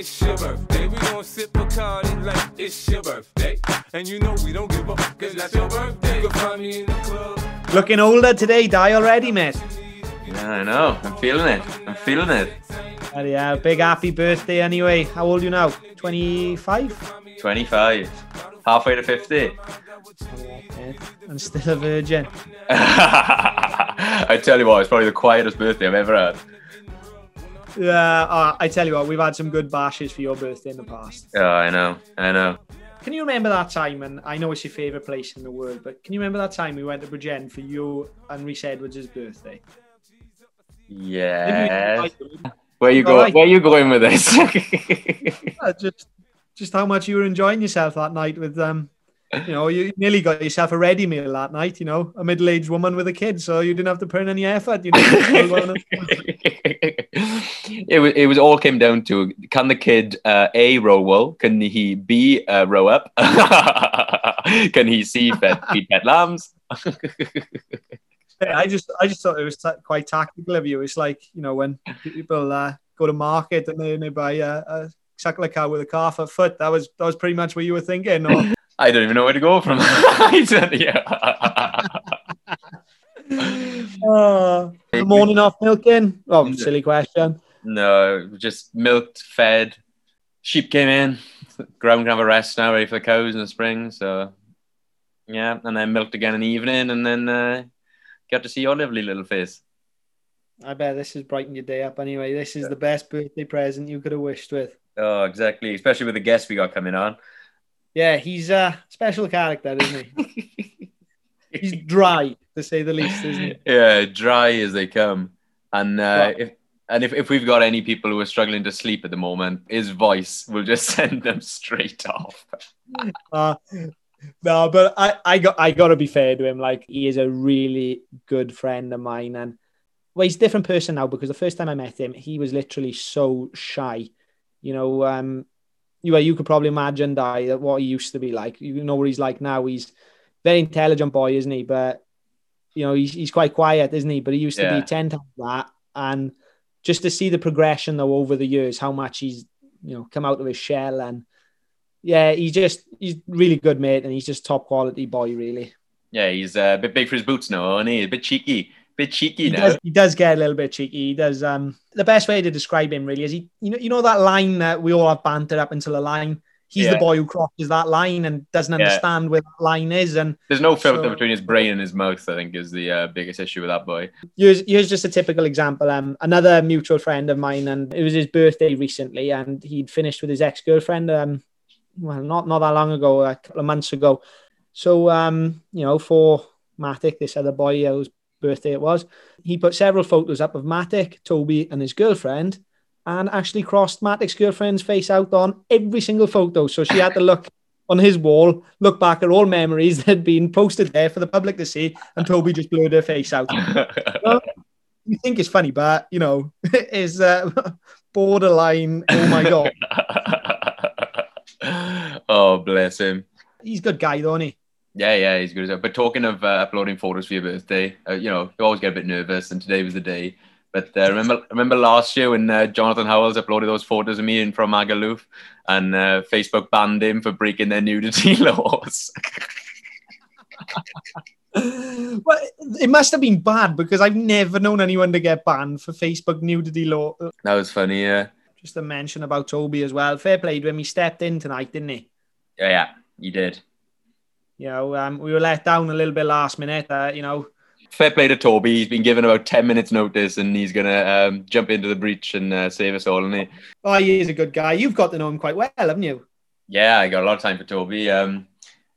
it's your birthday. We gon' sip Bacardi like it's your birthday. And you know we don't give a fuck, cause that's your birthday. You can find me in the club. Looking older today, die already, mate. Yeah, I know. I'm feeling it. I'm feeling it. Oh, yeah, big happy birthday anyway. How old are you now? 25? 25. Halfway to 50. I'm still a virgin. I tell you what, it's probably the quietest birthday I've ever had. Yeah, uh, I tell you what, we've had some good bashes for your birthday in the past. Yeah, I know. I know. Can you remember that time? And I know it's your favourite place in the world, but can you remember that time we went to Bridgend for you and Reese Edwards' birthday? Yeah. Where you go? Where you going with this? Just, just how much you were enjoying yourself that night with um, you know, you nearly got yourself a ready meal that night. You know, a middle-aged woman with a kid, so you didn't have to put in any effort. You know, it was it was all came down to can the kid uh, a row well? Can he b uh, row up? can he c fed feed pet lambs? I just I just thought it was t- quite tactical of you. It's like you know when people uh, go to market and they, they buy a, a suckler cow with a calf at foot. That was that was pretty much what you were thinking. Or... I don't even know where to go from. that. oh, morning off milking. Oh, silly question. No, just milked, fed. Sheep came in. Ground can have a rest now, ready for the cows in the spring. So, yeah, and then milked again in the evening, and then uh, got to see your lovely little face. I bet this has brightened your day up anyway. This is the best birthday present you could have wished with. Oh, exactly. Especially with the guests we got coming on. Yeah, he's a special character, isn't he? he's dry, to say the least, isn't he? Yeah, dry as they come. And uh, if and if, if we've got any people who are struggling to sleep at the moment, his voice will just send them straight off. uh, no, but I, I got I gotta be fair to him. Like he is a really good friend of mine, and well, he's a different person now because the first time I met him, he was literally so shy. You know, um, you you could probably imagine Di that what he used to be like. You know what he's like now. He's very intelligent boy, isn't he? But you know, he's he's quite quiet, isn't he? But he used to Yeah. be ten times that. And just to see the progression though over the years, how much he's you know come out of his shell and yeah, he's just he's really good mate, and he's just top quality boy, really. Yeah, he's uh, a bit big for his boots now, and he's a bit cheeky, bit cheeky He now. does, he does get a little bit cheeky. He does. Um, the best way to describe him really is he, you know, you know that line that we all have bantered up until a line. He's the boy who crosses that line and doesn't Yeah. understand where that line is. And There's no filter So- between his brain and his mouth. I think is the uh, biggest issue with that boy. here's, here's just a typical example. Um, another mutual friend of mine, and it was his birthday recently, and he'd finished with his ex girlfriend. Um, well, not not that long ago, a couple of months ago. So um, you know, for Matic, this other boy whose birthday it was, he put several photos up of Matic, Toby, and his girlfriend, and actually crossed Matic's girlfriend's face out on every single photo. So she had to look. On his wall, look back at all memories that had been posted there for the public to see, and Toby just blurred her face out you think it's funny, but you know, is uh, borderline. Oh my god, oh, bless him. he's a good guy, though, isn't he? Yeah, yeah, he's good as well. But talking of uh, uploading photos for your birthday, uh, you know, you always get a bit nervous, and today was the day. But uh, remember, remember last year when uh, Jonathan Howells uploaded those photos of me in from Magaluf, and uh, Facebook banned him for breaking their nudity laws. Well, it must have been bad because I've never known anyone to get banned for Facebook nudity law. that was funny, yeah, Just a mention about Toby as well. Fair play to him. He stepped in tonight, didn't he? yeah, yeah, he did. You know, um, we were let down a little bit last minute. Uh, you know, Fair play to Toby. He's been given about ten minutes' notice, and he's gonna um, jump into the breach and uh, save us all, isn't he? oh, he is a good guy. You've got to know him quite well, haven't you? Yeah, I got a lot of time for Toby. Um,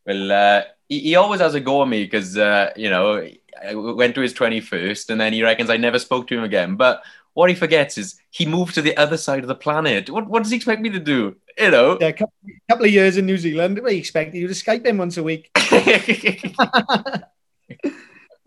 well, uh, he, he always has a go at me because uh, you know I went to his twenty first, and then he reckons I never spoke to him again. But what he forgets is he moved to the other side of the planet. What what does he expect me to do? You know. Yeah, a couple, couple of years in New Zealand. We expected you to Skype him once a week.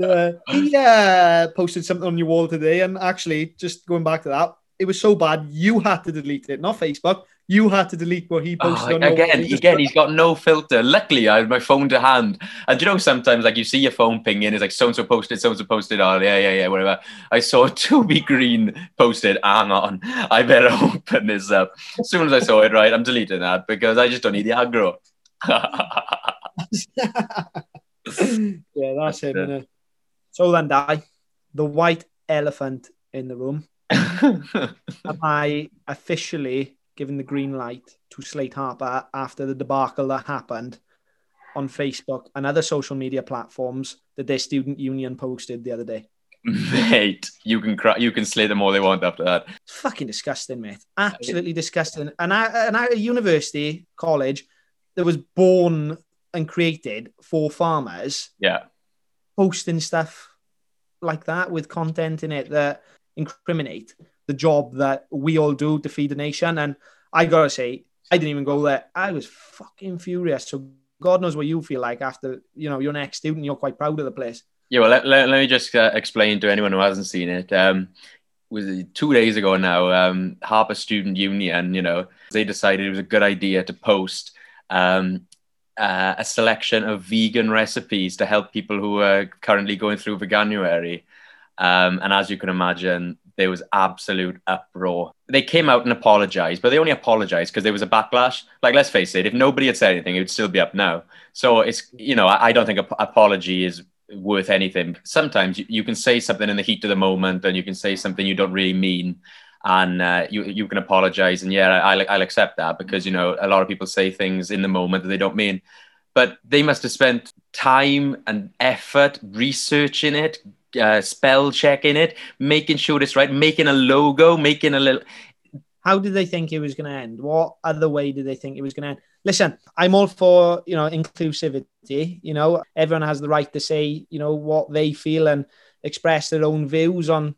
Uh, he uh, posted something on your wall today, and actually, just going back to that, it was so bad you had to delete it, not Facebook. You had to delete what he oh, posted. Oh, on again, again, he's got no filter. Luckily, I had my phone to hand. And you know, sometimes like you see your phone ping in, it's like so and so posted, so and so posted. Oh, yeah, yeah, yeah, whatever. I saw Toby Green posted. Hang on, I better open this up. As soon as I saw it, right, I'm deleting that because I just don't need the aggro. yeah, that's him. Innit? So then, die the white elephant in the room. Am I officially given the green light to Slate Hartpury after the debacle that happened on Facebook and other social media platforms that their student union posted the other day? Mate, you can cry, you can slay them all they want after that. It's fucking disgusting, mate. Absolutely disgusting. And I, and I, a university, college that was born and created for farmers Yeah. posting stuff like that with content in it that incriminate the job that we all do to feed the nation. And I gotta say, I didn't even go there. I was fucking furious. So God knows what you feel like after you know you're an ex student. You're quite proud of the place. Yeah, well, let, let, let me just uh, explain to anyone who hasn't seen it. Um, was two days ago now, um, Hartpury Student Union, you know, they decided it was a good idea to post um, uh, a selection of vegan recipes to help people who are currently going through veganuary. Um, and as you can imagine, there was absolute uproar. They came out and apologized, but they only apologized because there was a backlash. Like, let's face it, if nobody had said anything, it would still be up now. So it's, you know, I, I don't think an apology is worth anything. Sometimes you, you can say something in the heat of the moment and you can say something you don't really mean. And uh, you, you can apologize. And yeah, I, I'll accept that because, you know, a lot of people say things in the moment that they don't mean. But they must have spent time and effort researching it, uh, spell checking it, making sure it's right, making a logo, making a little. How did they think it was going to end? What other way did they think it was going to end? Listen, I'm all for you know inclusivity. You know, everyone has the right to say you know what they feel and express their own views on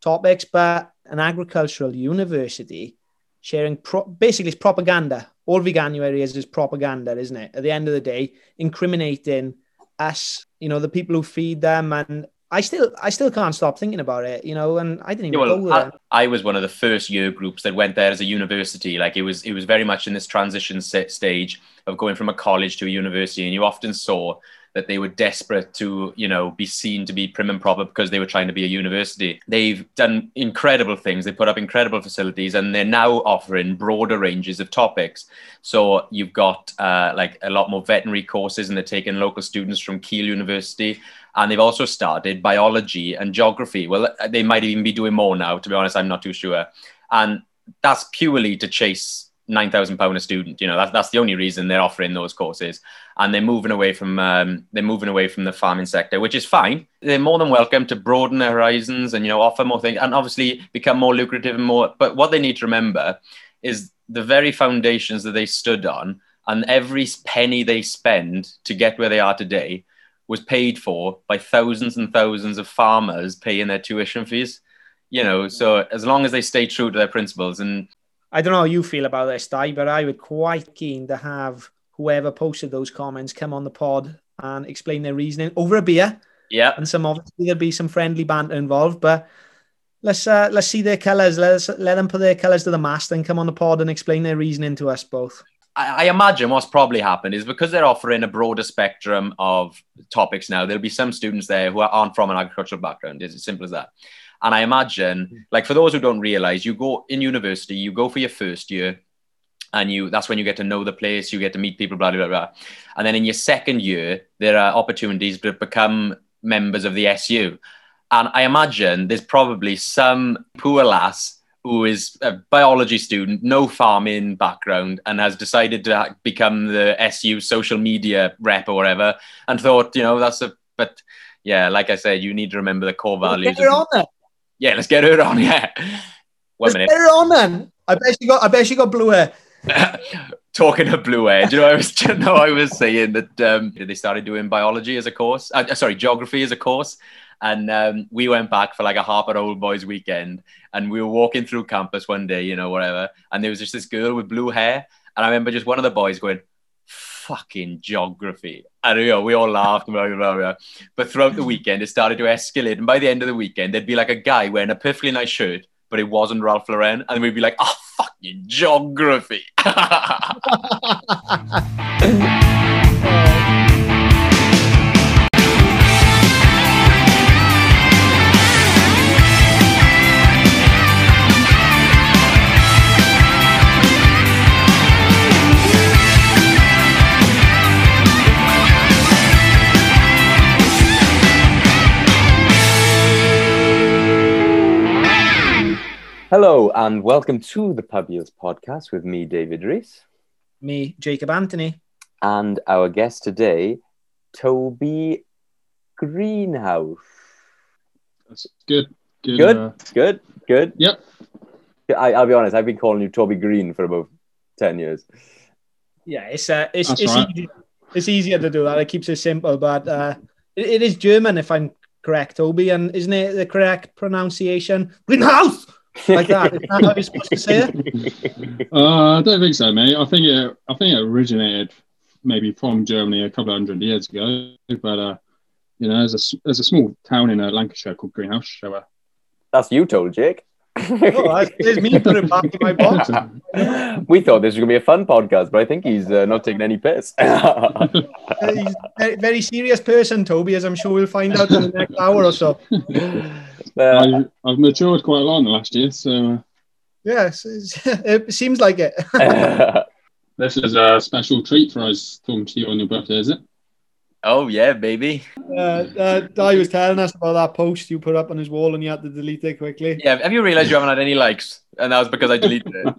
topics. But an agricultural university sharing pro- basically it's propaganda. All veganuary is is propaganda, isn't it? At the end of the day, incriminating us, you know, the people who feed them, and I still, I still can't stop thinking about it, you know. And I didn't Yeah, even well, go there. I, I was one of the first year groups that went there as a university. Like it was, it was very much in this transition set stage of going from a college to a university, and you often saw that they were desperate to, you know, be seen to be prim and proper because they were trying to be a university. They've done incredible things. They put up incredible facilities, and they're now offering broader ranges of topics. So you've got uh, like a lot more veterinary courses, and they're taking local students from Kiel University and they've also started biology and geography. Well, they might even be doing more now. To be honest, I'm not too sure. And that's purely to chase nine thousand pound a student. You know, that's that's the only reason they're offering those courses. And they're moving away from um, they're moving away from the farming sector, which is fine. They're more than welcome to broaden their horizons and you know offer more things and obviously become more lucrative and more. But what they need to remember is the very foundations that they stood on and every penny they spend to get where they are today was paid for by thousands and thousands of farmers paying their tuition fees. You know, so as long as they stay true to their principles, and I don't know how you feel about this, Di, but I would quite keen to have whoever posted those comments come on the pod and explain their reasoning over a beer. yeah, And some obviously there'll be some friendly banter involved, but let's uh, let's see their colours. Let us let them put their colours to the mast and come on the pod and explain their reasoning to us both. I, I imagine what's probably happened is because they're offering a broader spectrum of topics now, there'll be some students there who aren't from an agricultural background. It's as simple as that. And I imagine, hmm. like for those who don't realize, you go in university, you go for your first year, and you that's when you get to know the place, you get to meet people, blah blah blah. And then in your second year, there are opportunities to become members of the SU. And I imagine there's probably some poor lass who is a biology student, no farming background, and has decided to become the SU social media rep or whatever, and thought, you know, that's a. But yeah, like I said, you need to remember the core values. Get her on then. Yeah, let's get her on. Yeah, one Let's minute. get her on then. I bet she got. I bet she got blue hair. Talking of blue hair, do you know I was do you know I was saying that um, they started doing biology as a course, uh, sorry, geography as a course, and um, we went back for like a Hartpury Old Boys weekend, and we were walking through campus one day, you know, whatever, and there was just this girl with blue hair, and I remember just one of the boys going, "Fucking geography," and you know, we all laughed, blah, blah, blah, but throughout the weekend it started to escalate, and by the end of the weekend there'd be like a guy wearing a perfectly nice shirt, but it wasn't Ralph Lauren, and we'd be like, "Oh fucking geography. Hello and welcome to the Pubials podcast with me, David Rees, Me, Jacob Anthony. and our guest today, Toby Greenhouse. That's good. Good. Good? uh, Good, good. Yep. I, I'll be honest, I've been calling you Toby Green for about 10 years. Yeah, it's uh, it's That's it's, right. easy, it's easier to do that. It keeps it simple, but uh, it, it is German if I'm correct, Toby, and isn't it the correct pronunciation? Greenhouse, like that. Is that how you're supposed to say it? uh, I don't think so, mate. I think it. I think it originated maybe from Germany a couple of hundred years ago. But uh, you know, there's a s- there's a small town in uh, Lancashire called Greenhouse. So, uh, That's you told, Jake. That's- there's me putting back in my box. we thought this was going to be a fun podcast, but I think he's uh, not taking any piss. Uh, He's a very, very serious person, Toby, as I'm sure we'll find out in the next hour or so. Uh, I, I've matured quite a lot in the last year. So uh, Yes, it seems like it. this is a special treat for us talking to you on your birthday, is it? Oh, yeah, baby. Uh, uh, Di was telling us about that post you put up on his wall and you had to delete it quickly. Yeah, have you realized you haven't had any likes? And that was because I deleted it.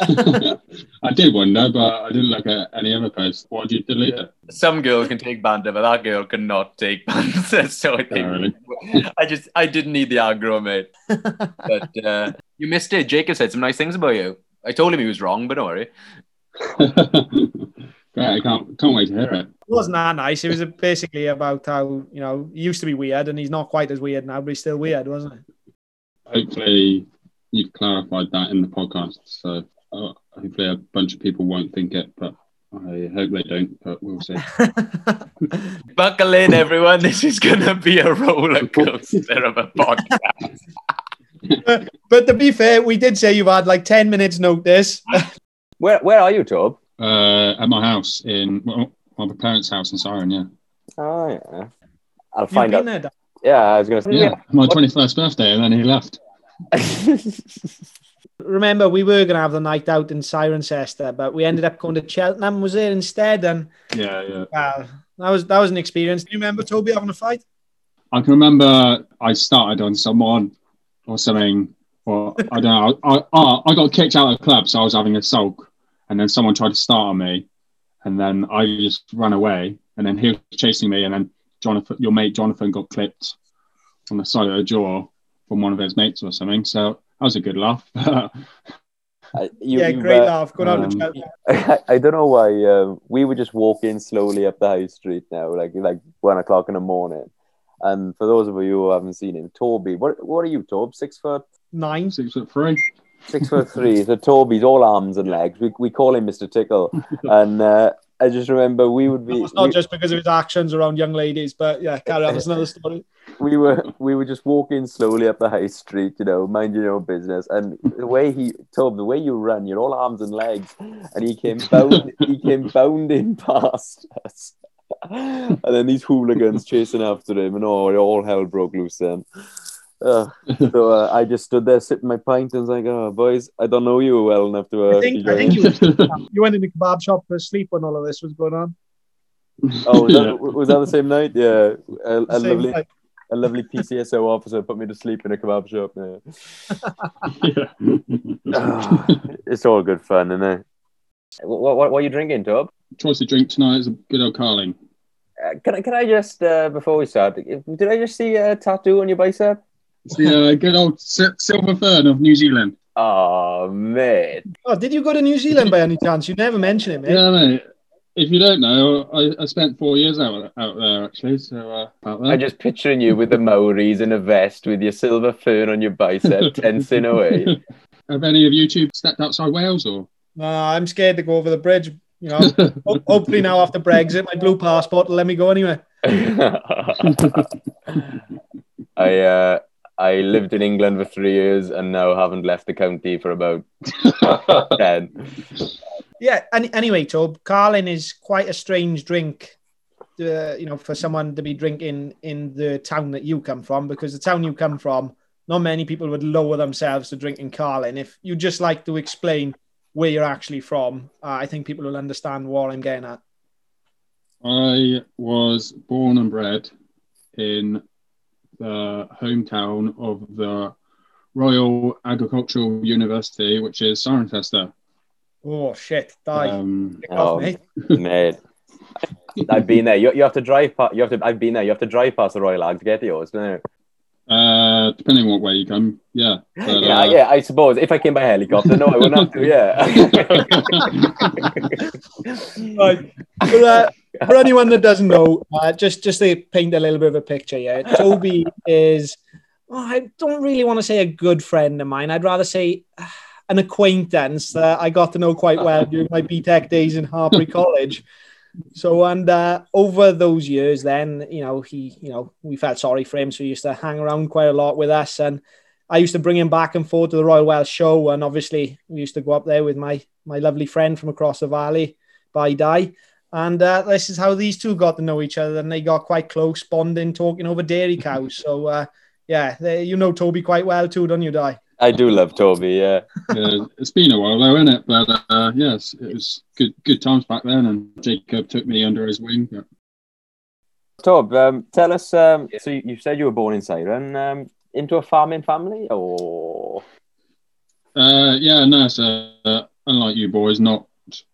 I did one wonder, but I didn't look at any other posts. Why did you delete it? Some girls can take banter, but that girl cannot take banter. So I think Oh, really? I just I didn't need the aggro, mate. But uh, you missed it. Jacob said some nice things about you. I told him he was wrong, but don't worry. Great, I can't can't wait to hear it. It wasn't that nice. It was basically about how, you know, he used to be weird and he's not quite as weird now, but he's still weird, wasn't it? hopefully you've clarified that in the podcast. So uh, hopefully a bunch of people won't think it, but I hope they don't. But we'll see. Buckle in, everyone. This is gonna be a roller coaster of a podcast. but to be fair, we did say you've had like 10 minutes notice. Where Where are you, Tob? Uh, at my house in well, my parents' house in Ciren, yeah, Oh yeah. I'll You've find been out. there, Dan? Yeah, I was gonna say. yeah, my twenty first birthday, and then he left. Remember, we were going to have the night out in Cirencester, but we ended up going to Cheltenham, was it instead? And Yeah, yeah. well, that was that was an experience. Do you remember Toby having a fight? I can remember I started on someone or something, or I don't know. I, I, I got kicked out of the club, so I was having a sulk, and then someone tried to start on me, and then I just ran away, and then he was chasing me, and then Jonathan, your mate Jonathan, got clipped on the side of the jaw from one of his mates or something. So that was a good laugh. Uh, you- yeah, you've, great uh, laugh. Going out um, to Cheltenham. I, I don't know why um, we were just walking slowly up the high street now, like like one o'clock in the morning. And for those of you who haven't seen him, Toby, what what are you, Tob? Six foot, Nine. Six foot three. Six foot three. So Toby's all arms and legs. We we call him Mister Tickle. And uh, I just remember we would be It's not we, just because of his actions around young ladies, but yeah, carry on. That's another story. we were we were just walking slowly up the high street, you know, minding your own business. And the way he Tob, the way you run, you're all arms and legs, and he came bound he came bounding past us. and then these hooligans chasing after him, and oh, all hell broke loose then. Uh, so uh, I just stood there sipping my pint and was like, "Oh, boys, I don't know you well enough to." Uh, I think- I think you- You went in the kebab shop for sleep when all of this was going on. Oh, was that, was that the same night? Yeah, a, a Same lovely, night. a lovely PCSO officer put me to sleep in a kebab shop. Yeah. Ah, it's all good fun, isn't it? What, what, what are you drinking, Tob? Choice of drink tonight is a good old Carling. Uh, can I can I just uh, before we start? Did I just see a tattoo on your bicep? It's the uh, good old silver fern of New Zealand. Oh man, Oh, did you go to New Zealand by any chance? You never mention it, mate. Yeah, mate. If you don't know, I, I spent four years out out there actually. So uh, out there. I'm just picturing you with the Maoris in a vest with your silver fern on your bicep, tensing away. Have any of you two stepped outside Wales or? No, I'm scared to go over the bridge. You know, Ho- hopefully now after Brexit, my blue passport will let me go anyway. I uh, I lived in England for three years and now haven't left the county for about ten. Yeah. Any, anyway, Tob, Carling is quite a strange drink. Uh, you know, for someone to be drinking in the town that you come from, because the town you come from, not many people would lower themselves to drinking Carling. If you'd just like to explain where you're actually from, uh, I think people will understand what I'm getting at. I was born and bred in the hometown of the Royal Agricultural University, which is Cirencester. Oh shit! Die. Um, Oh, mate. mate. I've been there. You, you have to drive past. You have to. I've been there. You have to drive past the Royal Ag to get to yours. Don't uh, depending on what way you come, yeah. But, yeah, uh, yeah. I suppose if I came by helicopter, no, I wouldn't have to. Yeah. Right. For, uh, for anyone that doesn't know, uh, just just to paint a little bit of a picture here, Toby is. oh, I don't really want to say a good friend of mine. I'd rather say uh, an acquaintance that I got to know quite well during my BTEC days in Hartpury College. So, and uh, over those years, then you know he, you know, we felt sorry for him, so he used to hang around quite a lot with us, and I used to bring him back and forth to the Royal Welsh Show, and obviously we used to go up there with my my lovely friend from across the valley, Bai Dai. And uh, this is how these two got to know each other, and they got quite close, bonding, talking over dairy cows. So, uh, yeah, they, you know Toby quite well too, don't you, Di? I do love Toby. Yeah. yeah, it's been a while though, isn't it? But uh, yes, it was good good times back then, and Jacob took me under his wing. But Tob, um, tell us. Um, so you, you said you were born in Ciren. Um, into a farming family, or uh, yeah, no, so uh, unlike you boys, not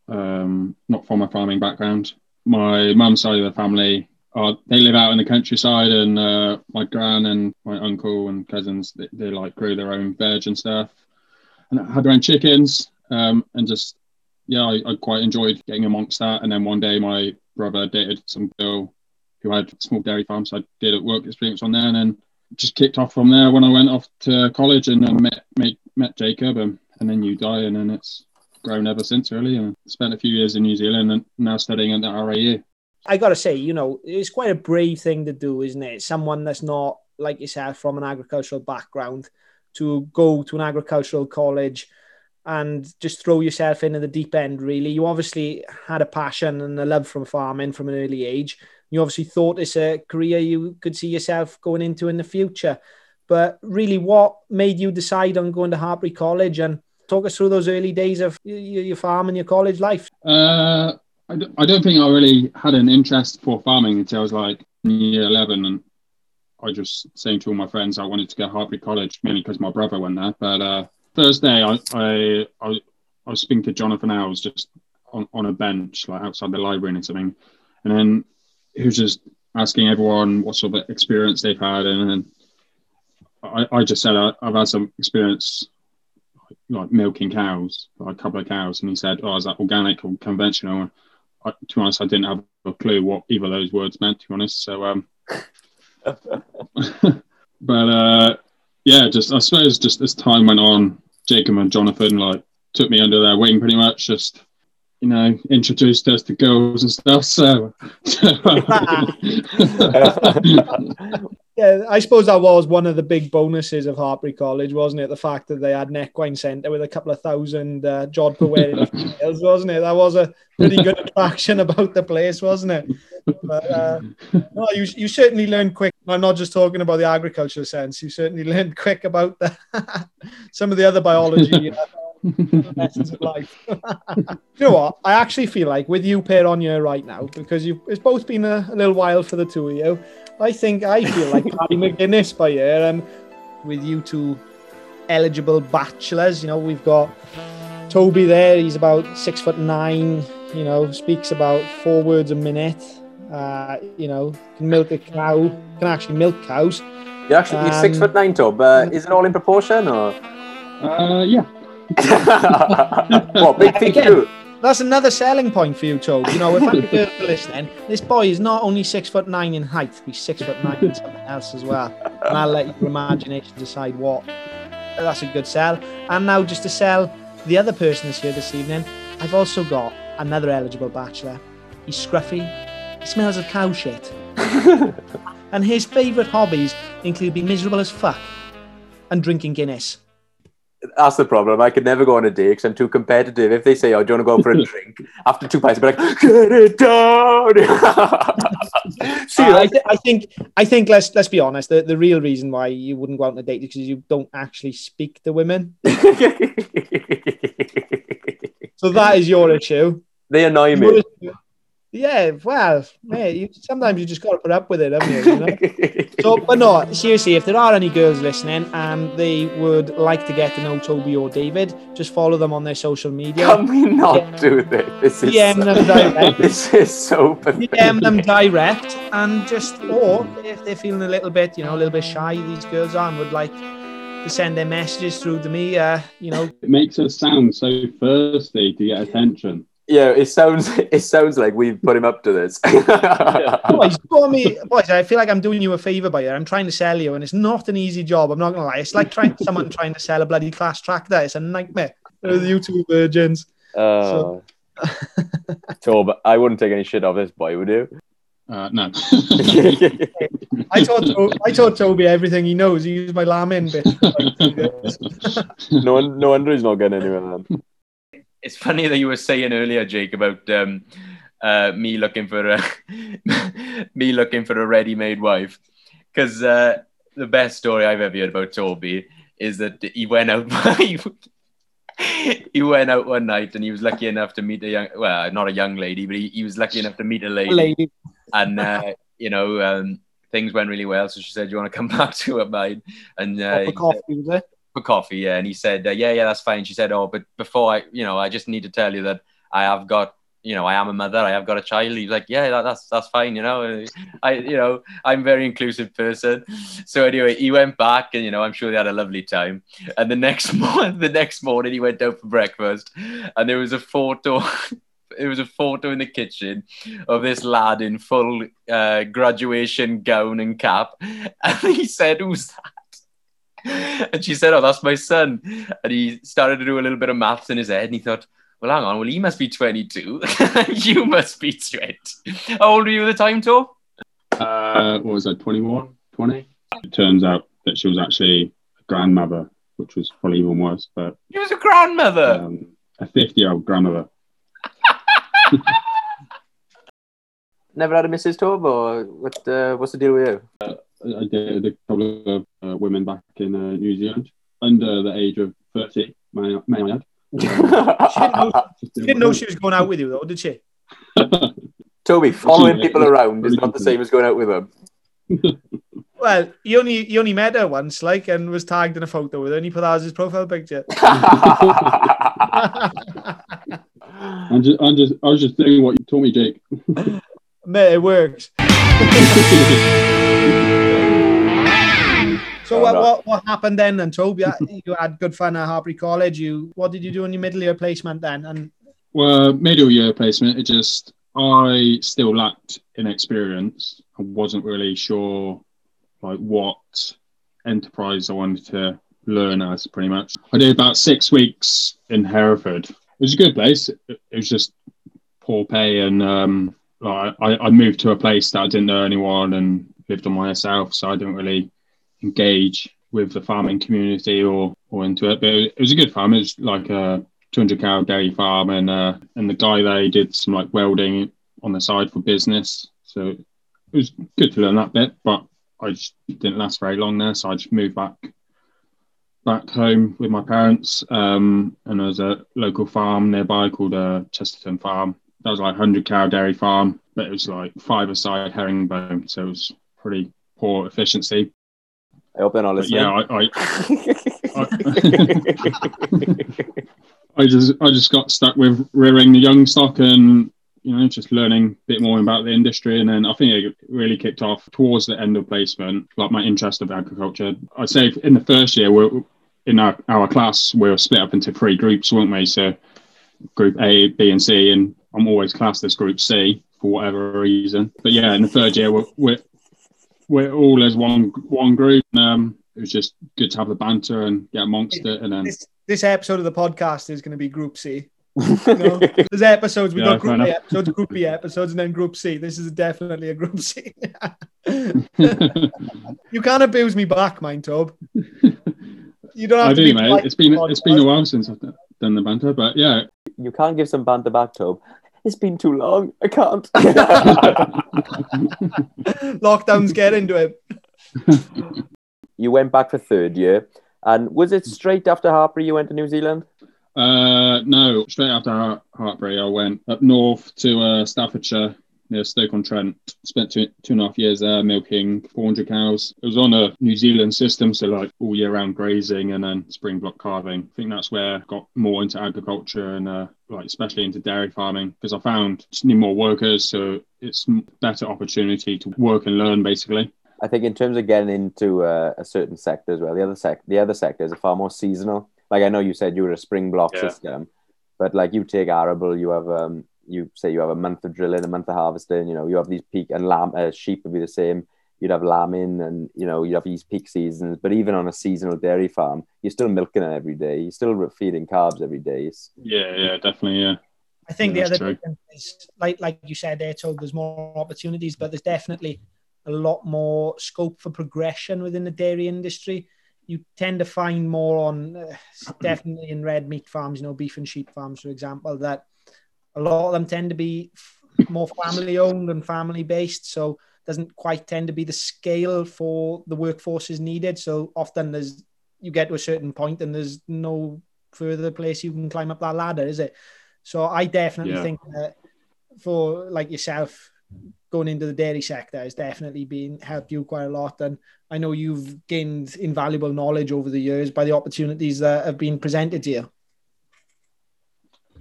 um, not from a farming background. My mum's side of the family, uh, they live out in the countryside, and uh, my gran and my uncle and cousins, they, they like grew their own veg and stuff, and had their own chickens, um, and just yeah, I, I quite enjoyed getting amongst that. And then one day, my brother dated some girl who had a small dairy farm, so I did a work experience on there, and then just kicked off from there when I went off to college and uh, met, met met Jacob, and, and then you die, and then it's grown ever since really. And spent a few years in New Zealand, and now studying at the RAU. I got to say, you know, it's quite a brave thing to do, isn't it? Someone that's not like yourself from an agricultural background to go to an agricultural college and just throw yourself into the deep end, really. You obviously had a passion and a love from farming from an early age. You obviously thought it's a career you could see yourself going into in the future. But really, what made you decide on going to Hartpury College and talk us through those early days of your, farm and your college life? Uh, I, d- I don't think I really had an interest for farming until I was like year 11. And I just saying to all my friends I wanted to go Hartpury College, mainly because my brother went there. But uh, Thursday, I, I, I, I was speaking to Jonathan Howells just on, on a bench, like outside the library and something. And then he was just asking everyone what sort of experience they've had. And then I, I just said I, I've had some experience like milking cows, like a couple of cows, and he said, "Oh, is that organic or conventional?" And I, to be honest, I didn't have a clue what either of those words meant. To be honest, so um, but uh, yeah, just I suppose just as time went on, Jacob and Jonathan like took me under their wing pretty much, just you know, introduced us to girls and stuff. So, Yeah, I suppose that was one of the big bonuses of Hartpury College, wasn't it? The fact that they had an equine centre with a couple of thousand uh, jodhpur wedding females, wasn't it? That was a pretty good attraction about the place, wasn't it? But uh, no, you, you certainly learned quick. I'm not just talking about the agricultural sense. You certainly learned quick about the, some of the other biology uh, lessons of life. you know what? I actually feel like with you pair on here right now, because you it's both been a, a little while for the two of you. I think I feel like Paddy McGuinness by here, and with you two eligible bachelors. You know, we've got Toby there. He's about six foot nine. You know, speaks about four words a minute. Uh, you know, can milk a cow. Can actually milk cows. you're actually you're six Um, foot nine, Tob. Uh, is it all in proportion, or uh, yeah, what big feet Again. too? That's another selling point for you, Toby. You know, if I'm listening, this boy is not only six foot nine in height, he's six foot nine in something else as well. And I'll let your imagination decide what. That's a good sell. And now, just to sell the other person that's here this evening, I've also got another eligible bachelor. He's scruffy. He smells of cow shit. and his favourite hobbies include being miserable as fuck and drinking Guinness. That's the problem. I could never go on a date because I'm too competitive. If they say, "Oh, do you want to go out for a drink?" After two pints, I'd be like, "Get it down." See, Uh, I, th- I think I think let's let's be honest. The, the real reason why you wouldn't go out on a date is because you don't actually speak to women. So that is your issue. they annoy me. Yeah, well, mate, you, sometimes you just got to put up with it, haven't you? you know? So, but no, seriously, if there are any girls listening and they would like to get to know Toby or David, just follow them on their social media. Can we not Yeah. do this? This is DM so, them direct. this is so pathetic. DM them direct and just, or if they're feeling a little bit, you know, a little bit shy, these girls are and would like to send their messages through to me, uh, you know, It makes us sound so thirsty to get attention. Yeah, it sounds it sounds like we've put him up to this. boys, call me, boys. I feel like I'm doing you a favor by it. I'm trying to sell you, and it's not an easy job. I'm not gonna lie. It's like trying someone trying to sell a bloody Claas tractor. It's a nightmare. They're the YouTube virgins. Uh, Tob, I wouldn't take any shit off this boy, would you? Uh, no. I taught To- I taught Toby everything he knows. He used my lamin bit. no, one, no wonder he's not getting anywhere then. It's funny that you were saying earlier, Jake, about um, uh, me looking for a me looking for a ready-made wife. Because uh, the best story I've ever heard about Toby is that he went out. he, went out one night and he was lucky enough to meet a young, well, not a young lady, but he, he was lucky enough to meet a lady. Lady. And uh, you know, um, things went really well. So she said, you want to come back to her mine?" And uh, said- coffee, it? For coffee, yeah. And he said, uh, yeah, yeah, that's fine. She said, oh, but before I, you know, I just need to tell you that I have got, you know, I am a mother. I have got a child. He's like, yeah, that, that's that's fine. You know, I, you know, I'm a very inclusive person. So anyway, he went back, and you know, I'm sure they had a lovely time. And the next morning, the next morning, he went out for breakfast, and there was a photo. It was a photo in the kitchen of this lad in full uh, graduation gown and cap, and he said, "Who's that?" And she said, Oh, that's my son. And he started to do a little bit of maths in his head and he thought, Well, hang on, well, he must be 22. you must be 20. How old were you at the time, Tom? Uh, what was I, 21, 20? It turns out that she was actually a grandmother, which was probably even worse, but She was a grandmother. um, a 50 year old grandmother. Never had a Mrs. Tob, or what? Uh, what's the deal with you? I dated a couple of uh, women back in uh, New Zealand under the age of 30, may, I- may I add. She didn't know she was going out with you, though, did she? Toby, following people around is not the same as going out with them. Well, he only he only met her once, like, and was tagged in a photo with her, and he put that as his profile picture. I'm just, I'm just, I was just doing what you told me, Jake. Mate, it works. So what, what what happened then? And Toby, you had good fun at Hartpury College. You what did you do in your middle year placement then? And Well, middle year placement, it just, I still lacked in experience. I wasn't really sure like what enterprise I wanted to learn as pretty much. I did about six weeks in Hereford. It was a good place. It was just poor pay and um, like, I, I moved to a place that I didn't know anyone and lived on myself, so I didn't really engage with the farming community or, or into it. But it was a good farm. It's like a 200 cow dairy farm, and uh, and the guy there did some like welding on the side for business. So it was good to learn that bit, but I just didn't last very long there. So I just moved back back home with my parents. Um, and there was a local farm nearby called uh, Chesterton Farm. That was like 100 cow dairy farm, but it was like five a side herringbone, so it was pretty poor efficiency. I hope they're not listening. yeah, I, I, I just I just got stuck with rearing the young stock and you know just learning a bit more about the industry. And then I think it really kicked off towards the end of placement like my interest of agriculture. I'd say in the first year we're in our, our class we were split up into three groups weren't we? So group A B and C and I'm always classed as group C for whatever reason. But yeah in the third year we're, we're we're all as one one group. Um, it was just good to have the banter and get amongst it, and then this this episode of the podcast is going to be Group C. You know? There's episodes we Yeah, got Group fair A episodes, Group B episodes, and then Group C. This is definitely a Group C. you can't abuse me back, mind, Tob. You don't have I to do, be mate. It's been it's been a while since I've done the banter, but yeah, it's been a while since I've done the banter. But yeah, You can't give some banter back, Tobe. It's been too long. I can't. Lockdown's getting to him. you went back for third year, and was it straight after Hartpury you went to New Zealand? Uh, no, straight after Har- Hartpury, I went up north to uh, Staffordshire near Stoke on Trent. Spent two, two and a half years there milking 400 cows. It was on a New Zealand system, so like all year round grazing and then spring block calving. I think that's where I got more into agriculture and uh, like especially into dairy farming because I found just need more workers, so it's better opportunity to work and learn basically. I think in terms of getting into uh, a certain sector as well, the other sec, the other sectors are far more seasonal. Like I know you said you were a spring block Yeah. system, but like you take arable, you have um, you say you have a month of drilling, a month of harvesting. You know, you have these peak and lamb uh, sheep would be the same. You'd have lambing, and you know you have these peak seasons. But even on a seasonal dairy farm, you're still milking it every day. You're still feeding calves every day. It's, Yeah, yeah, definitely, yeah. I think Yeah, the other true. difference is, like like you said there, so there's more opportunities, but there's definitely a lot more scope for progression within the dairy industry. You tend to find more on, uh, definitely in red meat farms, you know, beef and sheep farms, for example, that a lot of them tend to be more family owned and family based. So doesn't quite tend to be the scale for the workforce is needed. So often there's you get to a certain point and there's no further place you can climb up that ladder, is it? So I definitely Yeah. think that for like yourself, going into the dairy sector has definitely been helped you quite a lot. And I know you've gained invaluable knowledge over the years by the opportunities that have been presented to you.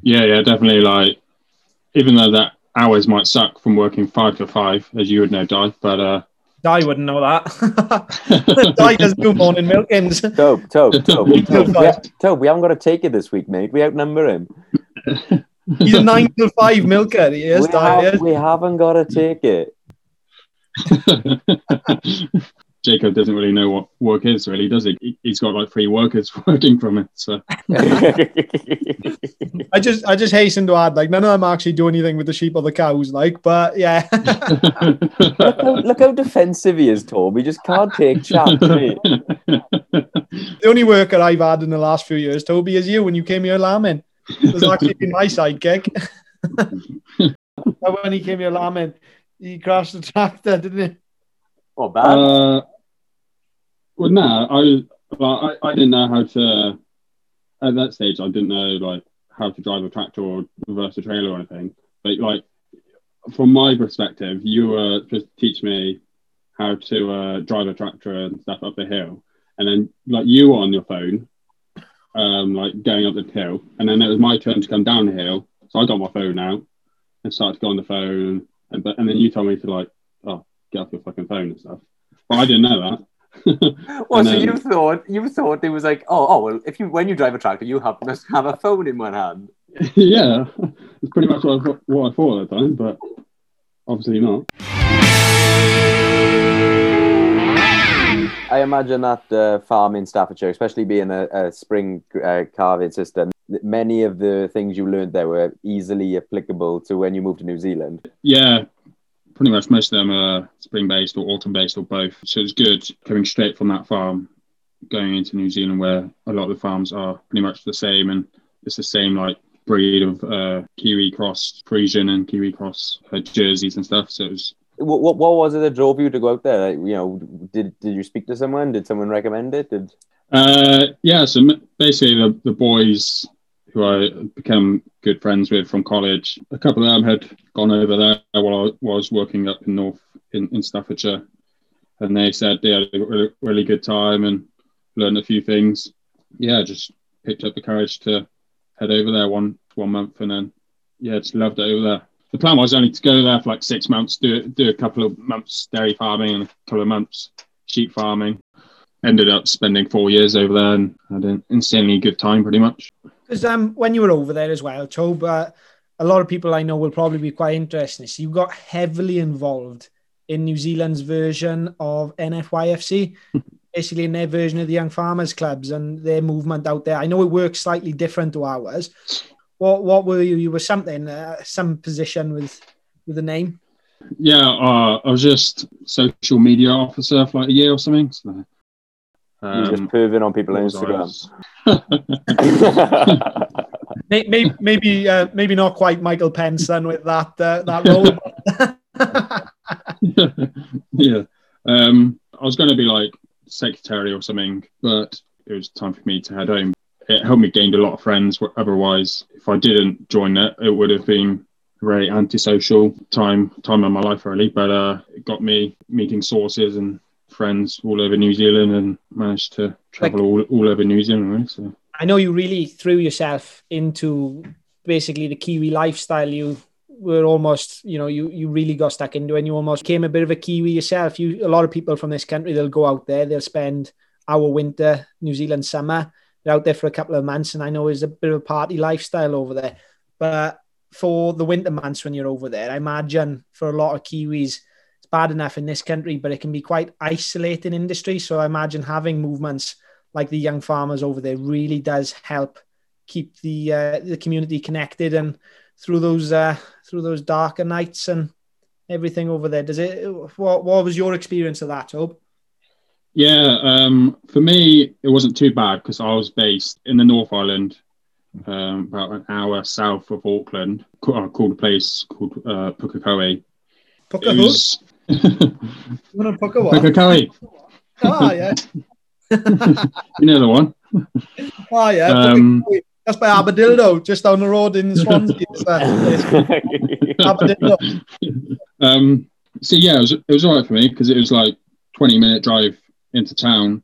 Yeah, yeah, definitely. Like, even though that hours might suck from working five to five, as you would know, Di, but uh, I wouldn't know that. Di does do morning milkings. Tobe, Tobe, Tobe, Tobe, we, Five. Tobe, we haven't got to take it this week, mate. We outnumber him. He's a nine till five milker. He is. we, Di have, is. we haven't got to take it. Jacob doesn't really know what work is, really, does he? He- He's got like three workers working from it. So I just I just hasten to add, like none of them actually do anything with the sheep or the cows, like, but yeah. look, how, look how defensive he is, Tobe. He just can't take chat, the only worker I've had in the last few years, Toby, is you when you came here lambing. It was actually been my sidekick. When he came here lambing, he crashed the tractor, didn't he? Oh, bad. uh, well, no, I, well, I I didn't know how to. At that stage, I didn't know like how to drive a tractor or reverse a trailer or anything. But like, from my perspective, you were just teach me how to uh, drive a tractor and stuff up the hill, and then like you were on your phone, um, like going up the hill, and then it was my turn to come down the hill. So I got my phone out and started to go on the phone, and but and then you told me to like, oh, get off your fucking phone and stuff. But I didn't know that. Well, And so then- you thought you thought it was like, oh, oh, well, if you when you drive a tractor, you have must have a phone in one hand. yeah, it's pretty much what I, thought- what I thought at the time, but obviously not. I imagine that uh, farm in Staffordshire, especially being a, a spring uh, calving system, many of the things you learned there were easily applicable to when you moved to New Zealand. Yeah, pretty much most of them are spring based or autumn based or both. So it's good coming straight from that farm, going into New Zealand where a lot of the farms are pretty much the same and it's the same like breed of uh, Kiwi cross Friesian and Kiwi cross uh, jerseys and stuff. So it was What, what, what was it that drove you to go out there? Like, you know, did did you speak to someone? Did someone recommend it? Did Uh, yeah, so basically the, the boys who I became good friends with from college, a couple of them had gone over there while I was working up in North in, in Staffordshire, and they said they had a really, really good time and learned a few things. Yeah, just picked up the courage to head over there one one month, and then yeah, just loved it over there. The plan was only to go there for like six months, do do a couple of months dairy farming and a couple of months sheep farming ended up spending four years over there and had an insanely good time pretty much. Because um, when you were over there as well, Tobe, uh, a lot of people I know will probably be quite interested in this. You got heavily involved in New Zealand's version of NFYFC, basically in their version of the Young Farmers Clubs and their movement out there. I know it works slightly different to ours. What what were you? You were something, uh, some position with with the name. Yeah, uh, I was just social media officer for like a year or something. So You're just Um, perving on people on was Instagram. May- Maybe maybe uh, maybe not quite Michael Pence then with that uh, that role. yeah. Um, I was going to be like secretary or something, but it was time for me to head home. It helped me gain a lot of friends. Otherwise, if I didn't join it, it would have been very antisocial time time of my life, really. But uh, it got me meeting sources and friends all over New Zealand, and managed to travel all, all over New Zealand. Really, so. I know you really threw yourself into basically the Kiwi lifestyle. You were almost, you know, you you really got stuck into it and you almost became a bit of a Kiwi yourself. You a lot of people from this country, they'll go out there, they'll spend our winter, New Zealand summer. They're out there for a couple of months, and I know it's a bit of a party lifestyle over there. But for the winter months when you're over there, I imagine for a lot of Kiwis, bad enough in this country, but it can be quite isolating industry. So I imagine having movements like the young farmers over there really does help keep the uh, the community connected and through those uh, through those darker nights and everything over there. Does it? What What was your experience of that, Tob? Yeah, um, for me, it wasn't too bad because I was based in the North Island, um, about an hour south of Auckland, uh, called a place called uh, Pukekohe. Puka It who? was You want to Puka what? Pukekohe, Ah, yeah. you know the one. Ah, yeah. Um, That's by Aberdildo, just down the road in Swansea. Uh. Um, so yeah, it was it was alright for me because it was like twenty minute drive into town,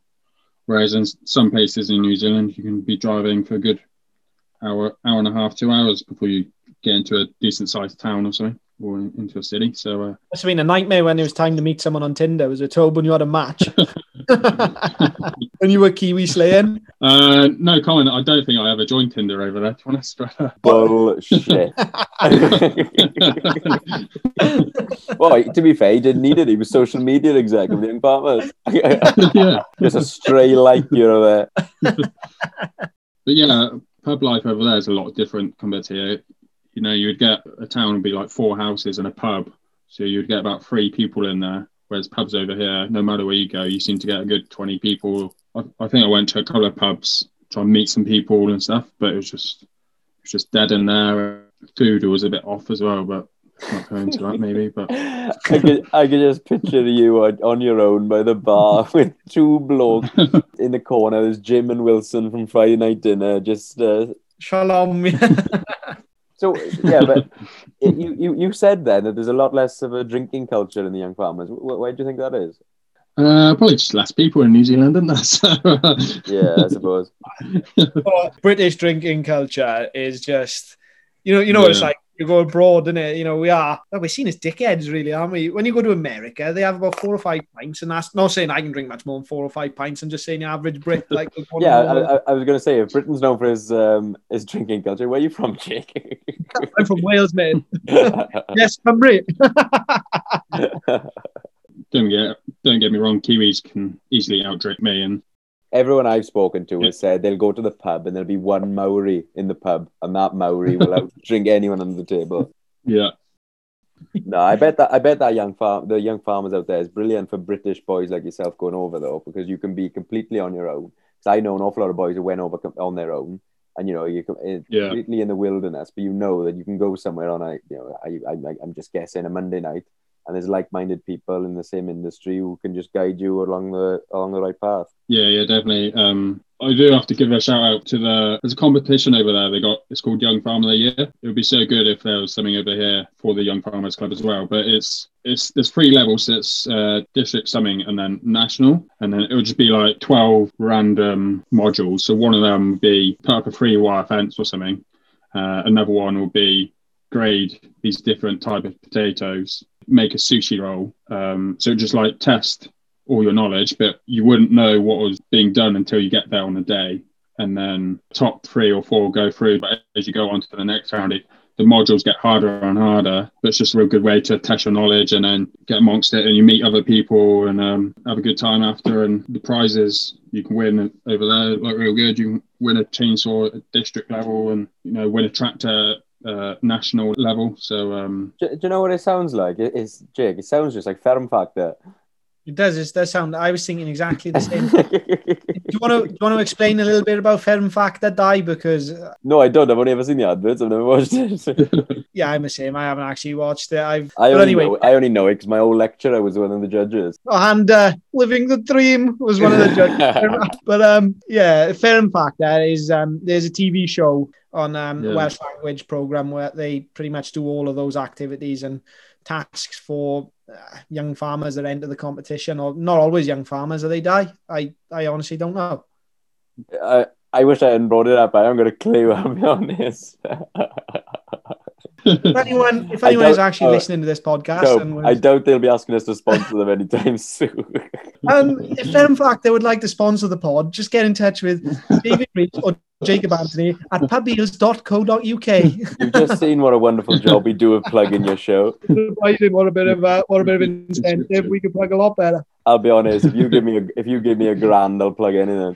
whereas in some places in New Zealand you can be driving for a good hour, hour and a half, two hours before you get into a decent sized town or something, or into a city. So uh, Must have been a nightmare when it was time to meet someone on Tinder. Was it Tob when you had a match? when you were Kiwi slaying? uh, no comment. I don't think I ever joined Tinder over there. To be honest, Bullshit. well, to be fair, he didn't need it. He was social media exec of the Young Farmers. yeah. Just a stray like you know there. But yeah, pub life over there is a lot different compared to here. You know, you'd get a town would be like four houses and a pub, so you'd get about three people in there. Whereas pubs over here, no matter where you go, you seem to get a good twenty people. I, I think I went to a couple of pubs try and meet some people and stuff, but it was just it was just dead in there. Food was a bit off as well, but not going into that maybe. But I could, I could just picture you on, on your own by the bar with two blokes in the corner. There's Jim and Wilson from Friday Night Dinner. Just uh, Shalom. So yeah, but it, you, you you said then that there's a lot less of a drinking culture in the Young Farmers. Wh- Why do you think that is? uh, probably just less people in New Zealand, isn't there? So, Yeah, I suppose. British drinking culture is just, you know, you know, what it's like you go abroad, and it, you know, we are well, we're seen as dickheads, really, aren't we? When you go to America, they have about four or five pints, and that's not saying I can drink much more than four or five pints. I'm just saying the average Brit, like, will Yeah, I, I, I was going to say if Britain's known for his um, his drinking culture, where are you from, Jake? I'm from Wales, man. yes, Cymru. don't get don't get me wrong, Kiwis can easily outdrink me, and Everyone I've spoken to has said they'll go to the pub and there'll be one Maori in the pub, and that Maori will out drink anyone under the table. yeah, No, I bet that I bet that young farm the young farmers out there is brilliant for British boys like yourself going over though, because you can be completely on your own. Because I know an awful lot of boys who went over com- on their own, and you know you can eh, Yeah. completely in the wilderness, but you know that you can go somewhere on a you know I, I I'm just guessing a Monday night, and there's like-minded people in the same industry who can just guide you along the along the right path. Yeah, yeah, definitely. Um, I do have to give a shout out to the. There's a competition over there. They got it's called Young Farmer of the Year. It would be so good if there was something over here for the Young Farmers Club as well. But it's it's there's three levels. It's uh, district, something, and then national. And then it would just be like twelve random modules. So one of them would be put up a free wire fence or something. Uh, another one will be grade these different type of potatoes, make a sushi roll. Um, so just like test all your knowledge, but you wouldn't know what was being done until you get there on the day. And then top three or four go through. But as you go on to the next round, it, the modules get harder and harder. But it's just a real good way to test your knowledge and then get amongst it and you meet other people and um, have a good time after. And the prizes you can win over there look real good. You can win a chainsaw at district level and you know win a tractor uh, national level. So um, Do, do you know what it sounds like? It, it's Jake. It sounds just like Fferm Ffactor. It does. It does sound. I was thinking exactly the same. do you want to do you want to explain a little bit about Fferm Ffactor Die? Because uh, no, I don't. I've only ever seen the adverts. I've never watched it. yeah, I'm the same. I haven't actually watched it. I've. I but only anyway, know, I only know it because my old lecturer was one of the judges. and uh, living the dream was one of the judges. but um, yeah, Fferm Ffactor is um, there's a TV show on um, Yeah. Welsh language program where they pretty much do all of those activities and tasks for Uh, young farmers that enter the competition, or not always young farmers, or they die. I I honestly don't know. I, I wish I hadn't brought it up. I haven't got a clue. I'll be honest. If anyone, if anyone is actually uh, listening to this podcast, no, and, I doubt they'll be asking us to sponsor them anytime soon. um, if in fact they would like to sponsor the pod, just get in touch with David Reach or Jacob Anthony at pubbeers.co.uk. You've just seen what a wonderful job we do of plugging your show. What a bit of uh, what a bit of incentive, we could plug a lot better. I'll be honest. If you give me a if you give me a grand, I'll plug anything.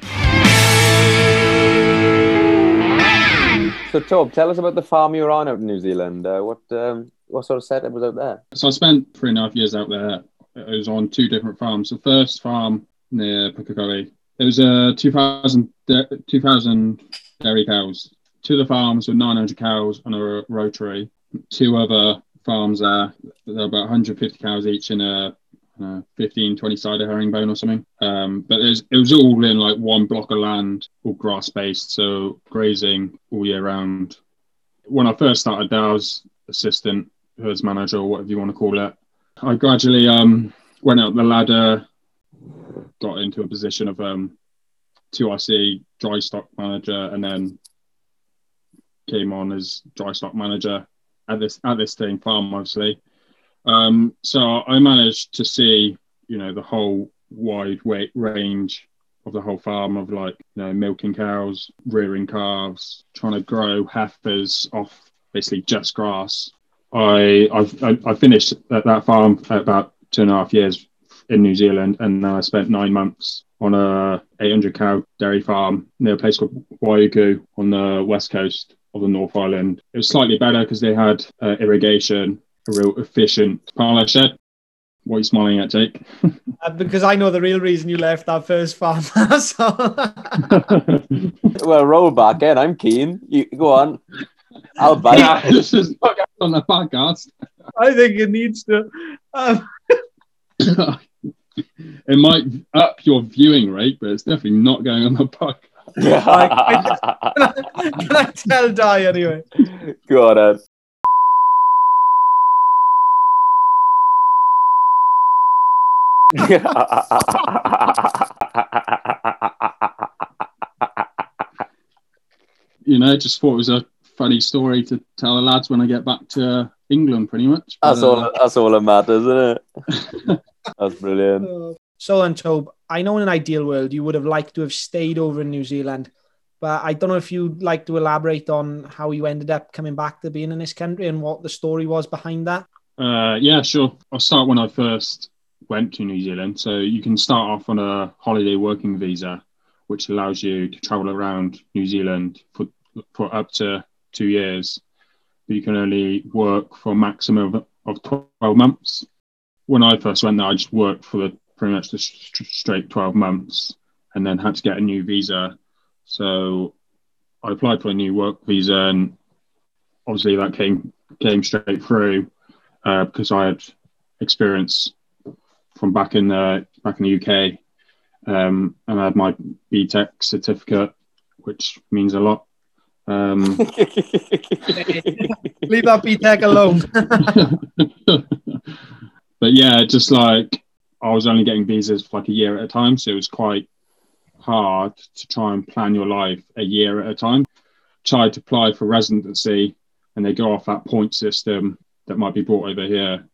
So, Tob, tell us about the farm you were on out in New Zealand. Uh, what um, what sort of setup was out there? So I spent three and a half years out there. It was on two different farms. The first farm near Pukekohe, it was uh, 2,000, da- 2,000 dairy cows. Two of the farms were 900 cows on a rotary. Two other farms there, they're about 150 cows each in a, uh 15, 20 sided herringbone or something. Um, but it was, it was all in like one block of land, all grass based, so grazing all year round. When I first started there, I was assistant herds manager or whatever you want to call it. I gradually um, went up the ladder, got into a position of um, 2IC dry stock manager, and then came on as dry stock manager at this at this same farm, obviously. Um, so I managed to see, you know, the whole wide weight range of the whole farm of like, you know, milking cows, rearing calves, trying to grow heifers off basically just grass. I I I finished at that farm at about two and a half years in New Zealand, and then I spent nine months on a 800 cow dairy farm near a place called Waiuku on the west coast of the North Island. It was slightly better because they had uh, irrigation, a real efficient parlour shed. What are you smiling at, Jake? Uh, because I know the real reason you left that first farm. so Well, roll back in. I'm keen. You go on. I'll bite. yeah, this is not on the podcast. I think it needs to. Um, it might up your viewing rate, but it's definitely not going on the podcast. can I tell Die anyway? go on, Ed. You know, I just thought it was a funny story to tell the lads when I get back to England, pretty much. But, That's uh, all. That's all that matters, isn't it? That's brilliant. Uh, So and Tobe, I know in an ideal world you would have liked to have stayed over in New Zealand, but I don't know if you'd like to elaborate on how you ended up coming back to being in this country and what the story was behind that. Uh, yeah, sure. I'll start when I first went to New Zealand. So you can start off on a holiday working visa, which allows you to travel around New Zealand for, for up to two years. But you can only work for a maximum of, of 12 months. When I first went there, I just worked for the, pretty much the st- straight 12 months and then had to get a new visa. So I applied for a new work visa and obviously that came came straight through uh, because I had experience from back in the back in the UK, um, and I had my BTEC certificate, which means a lot. Um, Leave that BTEC alone. but yeah, just like I was only getting visas for like a year at a time, so it was quite hard to try and plan your life a year at a time. Tried to apply for residency, and they go off that point system that might be brought over here.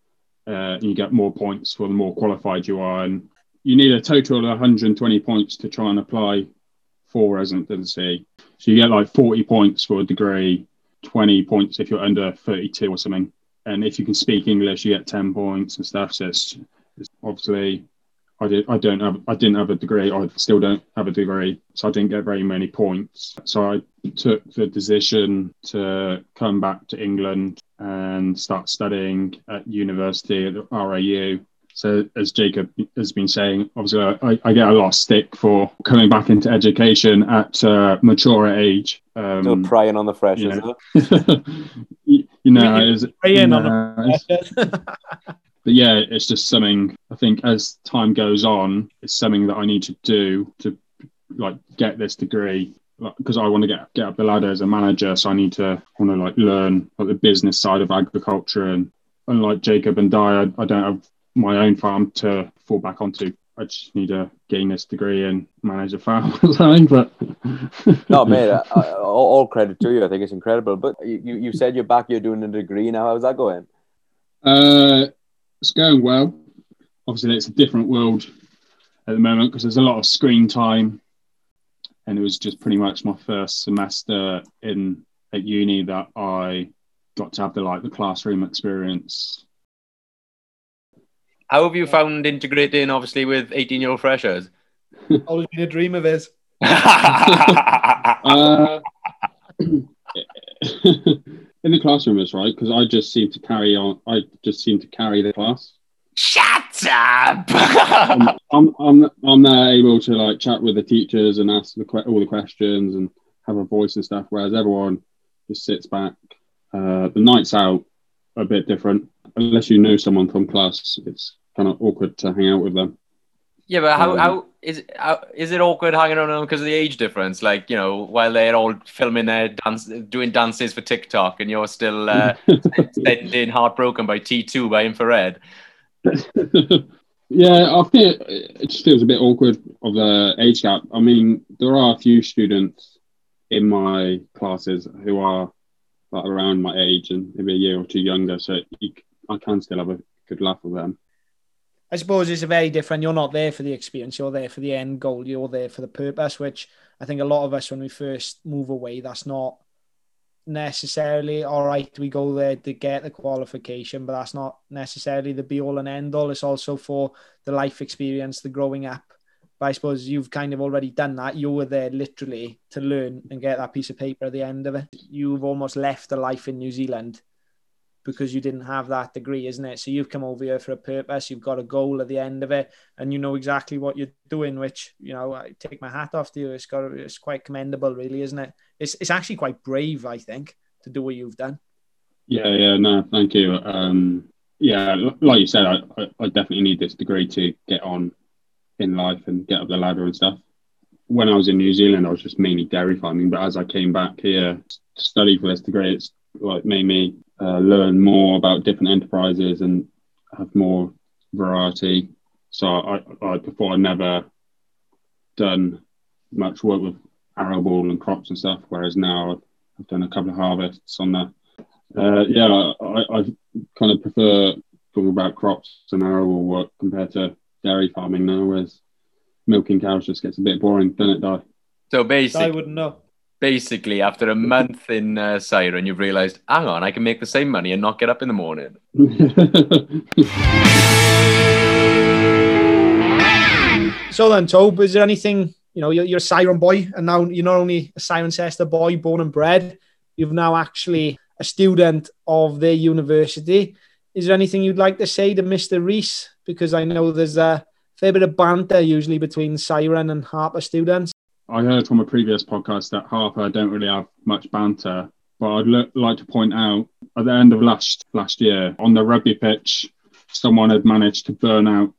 Uh, you get more points for the more qualified you are, and you need a total of 120 points to try and apply for residency. So you get like 40 points for a degree, 20 points if you're under 32 or something. And if you can speak English, you get 10 points and stuff. So it's, it's obviously, I did, I don't have, I didn't have a degree. I still don't have a degree, so I didn't get very many points. So I took the decision to come back to England and start studying at university at the RAU. So as Jacob has been saying, obviously I, I get a lot of stick for coming back into education at uh, mature age. Um, Still prying on the freshers. you know. it? you, you know, Really it's- preying you on know, it's- but yeah, it's just something I think as time goes on, it's something that I need to do to like get this degree because I want to get get up the ladder as a manager. So I need to want to like learn like the business side of agriculture and unlike Jacob and Di, I, I don't have my own farm to fall back onto. I just need to gain this degree and manage a farm or something. But No, mate, uh, uh, all, credit to you. I think it's incredible. But you, you you said you're back, you're doing a degree now. How's that going? Uh, it's going well. Obviously, it's a different world at the moment because there's a lot of screen time, and it was just pretty much my first semester in at uni that I got to have the like the classroom experience. How have you found integrating, obviously, with 18 year old freshers? Always been a dream of his. Uh, in the classroom is right because I just seem to carry on. I just seem to carry the class. Shut up! I'm, I'm, I'm, I'm there able to like chat with the teachers and ask the que- all the questions and have a voice and stuff, whereas everyone just sits back. Uh, the nights out a bit different. Unless you know someone from class, it's kind of awkward to hang out with them. Yeah, but how, Um, how is how, is it awkward hanging around them because of the age difference? Like, you know, while they're all filming their dance, doing dances for TikTok, and you're still uh, sending Heartbroken by T2 by Infrared. yeah, I feel it just feels a bit awkward of the age gap. I mean, there are a few students in my classes who are like around my age and maybe a year or two younger, so you, I can still have a good laugh with them. I suppose it's a very different. You're not there for the experience. You're there for the end goal. You're there for the purpose, which I think a lot of us, when we first move away, that's not necessarily all right. We go there to get the qualification, but that's not necessarily the be all and end all. It's also for the life experience, the growing up. But I suppose you've kind of already done that. You were there literally to learn and get that piece of paper at the end of it. You've almost left a life in New Zealand because you didn't have that degree, isn't it? So you've come over here for a purpose. You've got a goal at the end of it, and you know exactly what you're doing. Which you know, I take my hat off to you. It's got it's quite commendable, really, isn't it? It's it's actually quite brave, I think, to do what you've done. Yeah, yeah, no, thank you. Um, yeah, like you said, I, I, I definitely need this degree to get on in life and get up the ladder and stuff. When I was in New Zealand, I was just mainly dairy farming, but as I came back here to study for this degree, it's like made me uh, learn more about different enterprises and have more variety. So I, I before I never done much work with arable and crops and stuff, whereas now I've, I've done a couple of harvests on that. Uh, yeah, I, I kind of prefer talking about crops and arable work compared to dairy farming now, whereas milking cows just gets a bit boring, doesn't it, Di? So basically, I wouldn't know. Basically, after a month in uh, Ciren, you've realised, hang on, I can make the same money and not get up in the morning. So then, Tobe, is there anything you know? You're, you're a Ciren boy, and now you're not only a Cirencester boy, born and bred. You've now actually a student of their university. Is there anything you'd like to say to Mr. Reese? Because I know there's a fair bit of banter usually between Ciren and Hartpury students. I heard from a previous podcast that Hartpury don't really have much banter, but I'd li- like to point out at the end of last last year on the rugby pitch, someone had managed to burn out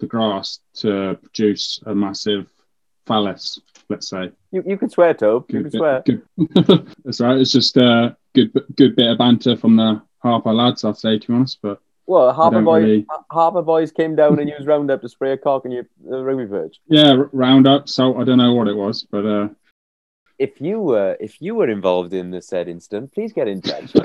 the grass to produce a massive phallus. Let's say. You, you can swear, Tobe. You can swear. good- That's right. It's just a good good bit of banter from the Hartpury lads, I'd say, to be honest. But Well, Hartpury Boys, really- Hartpury Boys came down and used Roundup to spray a cock in your uh, rugby pitch. yeah, r- roundup. So I don't know what it was, but uh, If you were if you were involved in the said incident, please get in touch.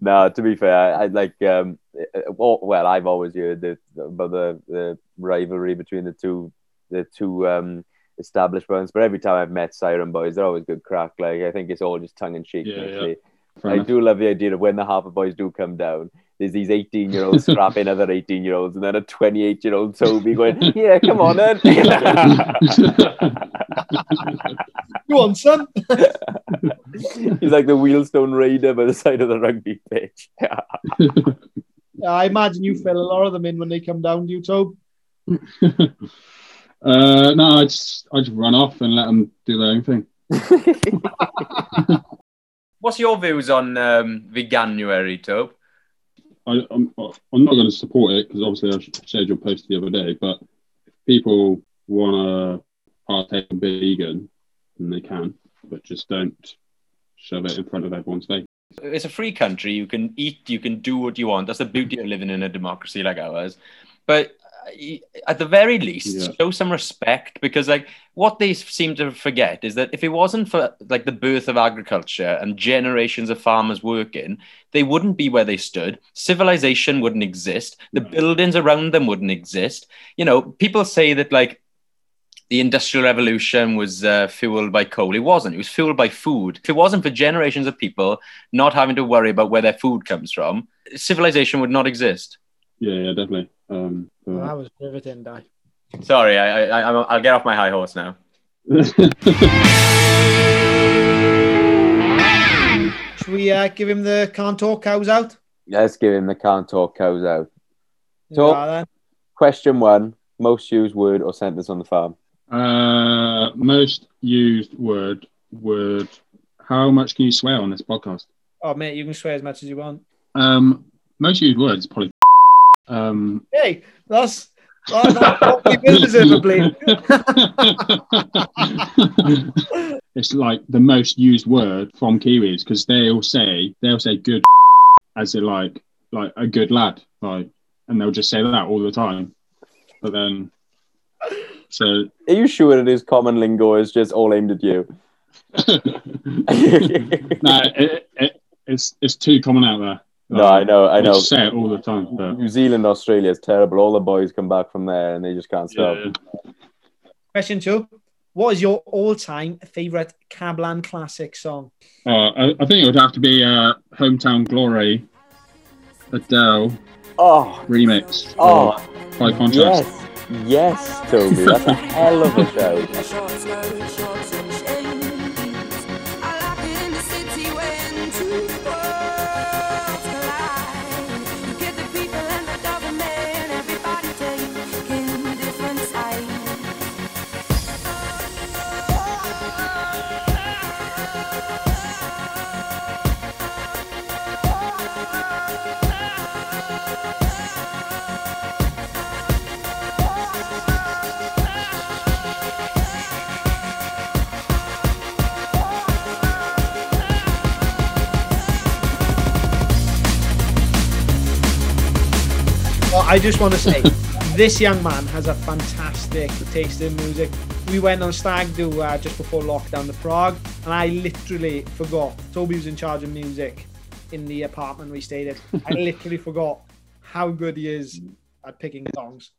no, to be fair, I, I like um, uh, well, well, I've always heard that about the, the rivalry between the two the two um establishments, but every time I've met Ciren Boys, they're always good crack. Like I think it's all just tongue in cheek. Yeah, actually. Fair I enough. do love the idea of when the Hartpury Boys do come down. There's these 18 year olds scrapping other 18 year olds, and then a 28 year old Toby going, Yeah, come on then. Go on, son. He's like the wheelstone raider by the side of the rugby pitch. I imagine you fill a lot of them in when they come down to you, Tobe. uh, no, I just I just run off and let them do their own thing. What's your views on um, Veganuary, Tobe? I, I'm, I'm not going to support it because obviously I shared your post the other day. But if people want to partake in vegan, then they can, but just don't shove it in front of everyone's face. It's a free country. You can eat, you can do what you want. That's the beauty of living in a democracy like ours. But at the very least, Yeah. show some respect because, like, what they seem to forget is that if it wasn't for like the birth of agriculture and generations of farmers working, they wouldn't be where they stood. Civilization wouldn't exist. The Right. buildings around them wouldn't exist. You know, people say that like the industrial revolution was uh, fueled by coal. It wasn't. It was fueled by food. If it wasn't for generations of people not having to worry about where their food comes from, civilization would not exist. Yeah, yeah, definitely. Um, but- Well, that was riveting, Di. Sorry, I, I, I, I'll get off my high horse now. Should we uh, give him the can't talk cows out? Let's give him the can't talk cows out. Yeah, So- Question one: Most used word or sentence on the farm? uh, most used word word. How much can you swear on this podcast? Oh, mate, you can swear as much as you want. Um, most used words probably. Um, Hey, that's that's not what we will deservedly. it's like the most used word from Kiwis because they'll say they'll say good as they like like a good lad like and they'll just say that all the time. But then so Are you sure that it is common lingo? Is just all aimed at you? no, it, it, it's it's too common out there. No, I know, I know. just say it all the time. But New Zealand, Australia is terrible. All the boys come back from there and they just can't stop. yeah. Question two. What is your all-time favorite Cablan classic song? Uh, I, I think it would have to be uh, "Hometown Glory," Adele Oh, remix oh, by Contrast. yes, yes, Toby. That's a hell of a show. I just want to say, this young man has a fantastic taste in music. We went on stag do uh, just before lockdown to Prague, and I literally forgot. Toby was in charge of music in the apartment we stayed at. I literally forgot how good he is at picking songs.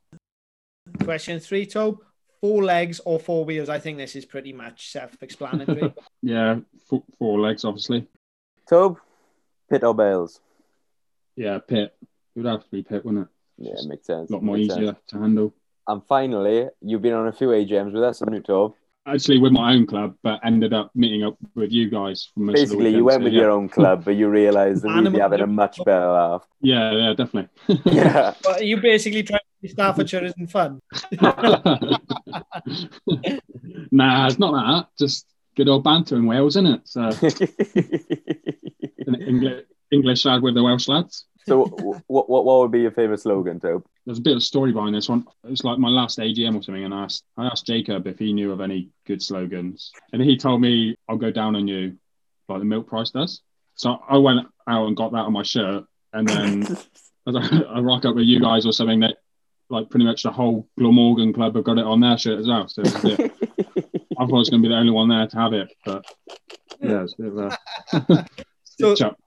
Question three, Tobe. Four legs or four wheels? I think this is pretty much self-explanatory. Yeah, four, four legs, obviously. Tobe, pit or bales? Yeah, pit. It would have to be pit, wouldn't it? Yeah, it makes sense. A lot more easier sense. to handle. And finally, you've been on a few AGMs with us, haven't you, Tobe? Actually, with my own club, but ended up meeting up with you guys for most Basically, of the you weekend, went so with yeah. your own club, but you realised that we'd be having a much better laugh. Yeah, yeah, definitely. Yeah. but you basically trying to say Staffordshire isn't fun. nah, it's not that. Just good old banter in Wales, isn't it? So an English English lad with the Welsh lads. So, what, what what would be your favourite slogan, Tobe? There's a bit of story behind this one. It's like my last AGM or something, and I asked I asked Jacob if he knew of any good slogans, and he told me I'll go down on you, like the milk price does. So I went out and got that on my shirt, and then as I, I rock up with you guys or something that like pretty much the whole Glamorgan club have got it on their shirt as well. So it was a bit- I thought I was going to be the only one there to have it, but yeah, it's a bit of a So- stitch up.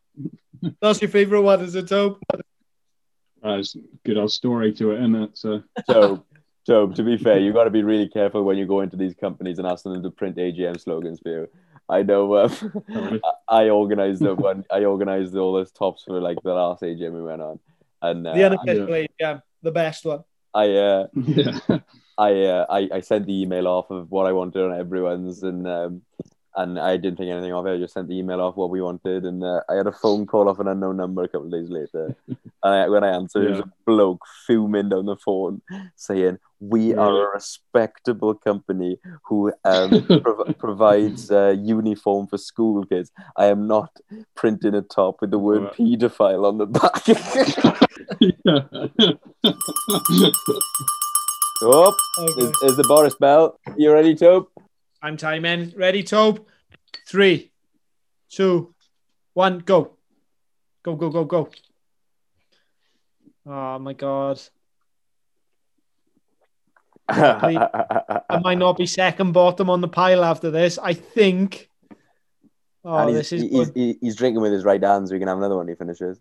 That's your favourite one, is it, Tobe? Uh, a good old story to it, isn't it? So Tobe, Tobe, to be fair, you got to be really careful when you go into these companies and ask them to print AGM slogans for you. I know really. I organised the one. I organised all those tops for like the last AGM we went on, and uh, The unofficial AGM, the best one. I uh, yeah, I, uh, I I sent the email off of what I wanted on everyone's, and um, and I didn't think anything of it. I just sent the email off what we wanted, and uh, I had a phone call off an unknown number a couple of days later. and I, when I answered, it was Yeah. a bloke fuming down the phone saying, "We are a respectable company who um, prov- provides uh, uniform for school kids. I am not printing a top with the word Right. paedophile on the back." oh, Okay. the Boris Bell? You ready, Tope? I'm timing. Ready, Tobe? Three, two, one, go. Go, go, go, go. Ah, oh my god. I might not be second bottom on the pile after this. I think. Oh, he's, this is he's, he's drinking with his right hand, so we can have another one he finishes.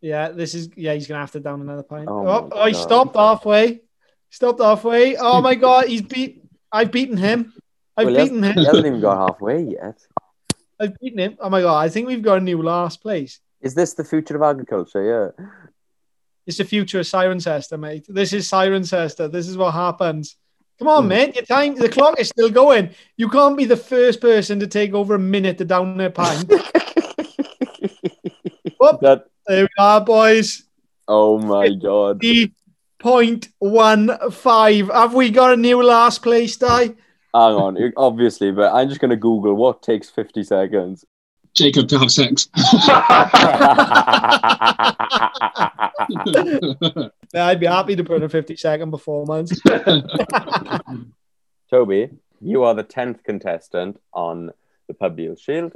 yeah. This is yeah. He's gonna have to down another pint. Oh Oh, oh, he stopped halfway. Stopped halfway. Oh my god, he's beat. I've beaten him. I've Well, beaten him. He hasn't even got halfway yet. I've beaten him. Oh my god, I think we've got a new last place. Is this the future of agriculture? Yeah. It's the future of Cirencester, mate. This is Cirencester. This is what happens. Come on, Hmm. mate. Your time, the clock is still going. You can't be the first person to take over a minute to down their pint. Whoop. that. there we are, boys. Oh my god. The point one five. Have we got a new last place, Die? Hang on. Obviously, but I'm just gonna Google what takes 50 seconds. Jacob to have sex. Yeah, I'd be happy to put in a 50 second performance. Toby, you are the 10th contestant on the Pub Deal Shield.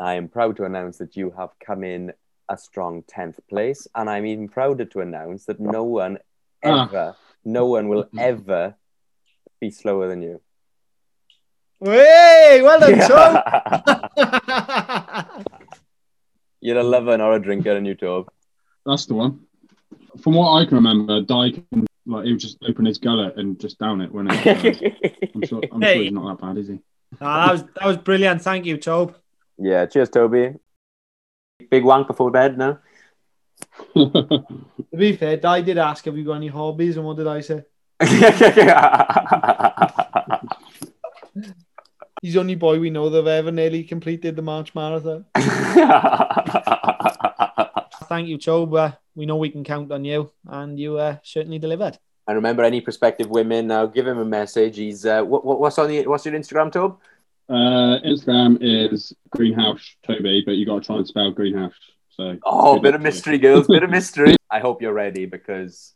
I am proud to announce that you have come in a strong 10th place, and I'm even prouder to announce that no one Ah. ever, no one will ever be slower than you. Hey, well done, Tom. You're a lover, not a drinker, and you, Tob. That's the one. From what I can remember, Di like he would just open his gullet and just down it when it. Uh, I'm sure. I'm sure he's not that bad, is he? Ah, that was that was brilliant. Thank you, Tobe. yeah, cheers, Toby. Big wank before bed now. To be fair, Di did ask, have you got any hobbies? And what did I say? He's the only boy we know that have ever nearly completed the March Marathon. Thank you, Tobe. Uh, we know we can count on you, and you uh, certainly delivered. and remember, any prospective women now, give him a message. He's uh, what, what, what's on the what's your Instagram, Tob? Uh, Instagram is Greenhouse Toby, but you got to try and spell Greenhouse. So Oh, Good bit of mystery, girls. Bit of mystery. I hope you're ready because,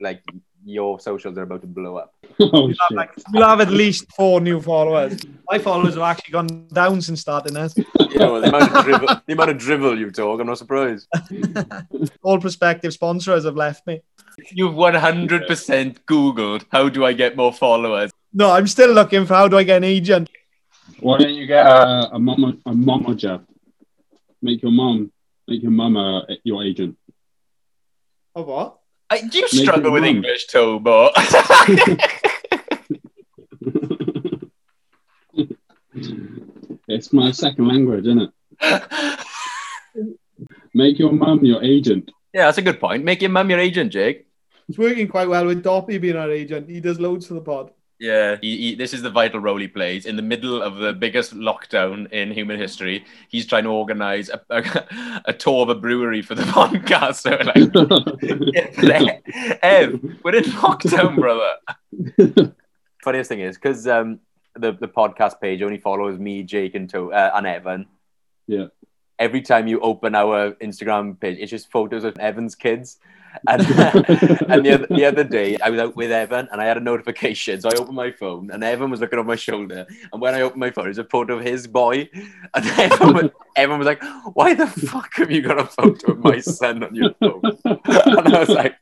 like, your socials are about to blow up. oh We'll have, like, we'll have at least four new followers. My followers have actually gone down since starting this. Yeah, well, the amount of drivel, the amount of drivel you talk, I'm not surprised. All prospective sponsors have left me. You've 100% Googled how do I get more followers. No, I'm still looking for how do I get an agent. Why don't you get a a mama a momager? Make your mom make your mum uh, your agent. Oh, what? I, do you Make struggle with run. English, Tobo? it's my second language, isn't it? Make your mum your agent. yeah, that's a good point. Make your mum your agent, Jake. It's working quite well with Doppy being our agent. He does loads for the pod. Yeah, he, he, this is the vital role he plays in the middle of the biggest lockdown in human history. He's trying to organize a, a, a tour of a brewery for the podcast. So like, Ev, we're in lockdown, brother. Funniest thing is because um, the the podcast page only follows me, Jake, and to uh, and Evan. Yeah. Every time you open our Instagram page, it's just photos of Evan's kids. And, and the, other, the other day, I was out with Evan and I had a notification. So I opened my phone and Evan was looking over my shoulder. And when I opened my phone, it was a photo of his boy. And Evan was, Evan was like, Why the fuck have you got a photo of my son on your phone? And I was like,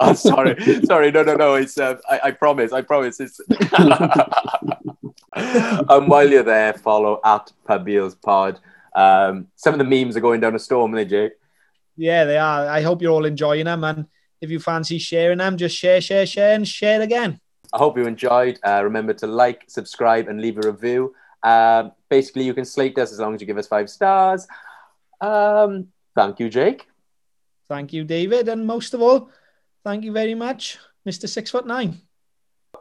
Oh, sorry. Sorry. No, no, no. It's, uh, I, I promise. I promise. It's. and while you're there, follow at Pabil's Pod. Um, some of the memes are going down a storm, they, Jake? Yeah, they are. I hope you're all enjoying them. And if you fancy sharing them, just share, share, share, and share again. I hope you enjoyed. Uh, remember to like, subscribe, and leave a review. Um, basically, you can slate us as long as you give us five stars. Um, thank you, Jake. Thank you, David. And most of all, thank you very much, Mr. Six Foot Nine.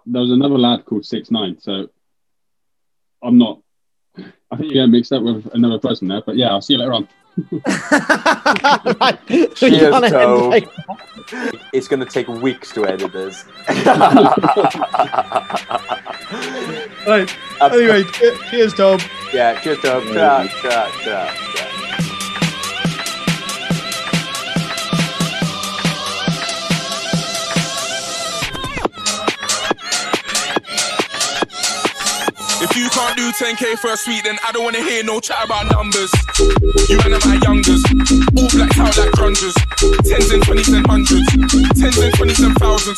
there was another lad called Six Nine. So I'm not. I think you're getting mixed up with another person there, but yeah, I'll see you later on. Right. We Cheers, can't like- It's going to take weeks to edit this. right. Anyway, cheers, Tom. Yeah, cheers, Tobe. Ta, ta, ta, ta. If you can't do 10k for a sweet, then I don't wanna hear no chat about numbers. You and my youngers, all blacked out like grungers. Tens and twenties and hundreds, tens and twenties and thousands.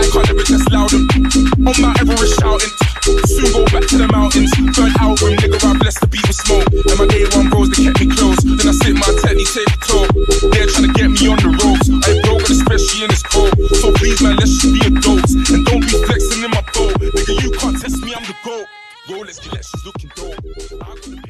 I can't ever just loud. On my Everest shouting, soon go back to the mountains. Burn out when nigga, I'm blessed to be with smoke. And my day one bros, they kept me close. Then I sit my Teddy take the toe. They're trying to get me on the ropes. I broke, but especially in this cold. So please, man, let's just be adults. And don't be flexing in my boat. Nigga, you can't test me, I'm the GOAT. Rolex, Gillette, she's looking dope.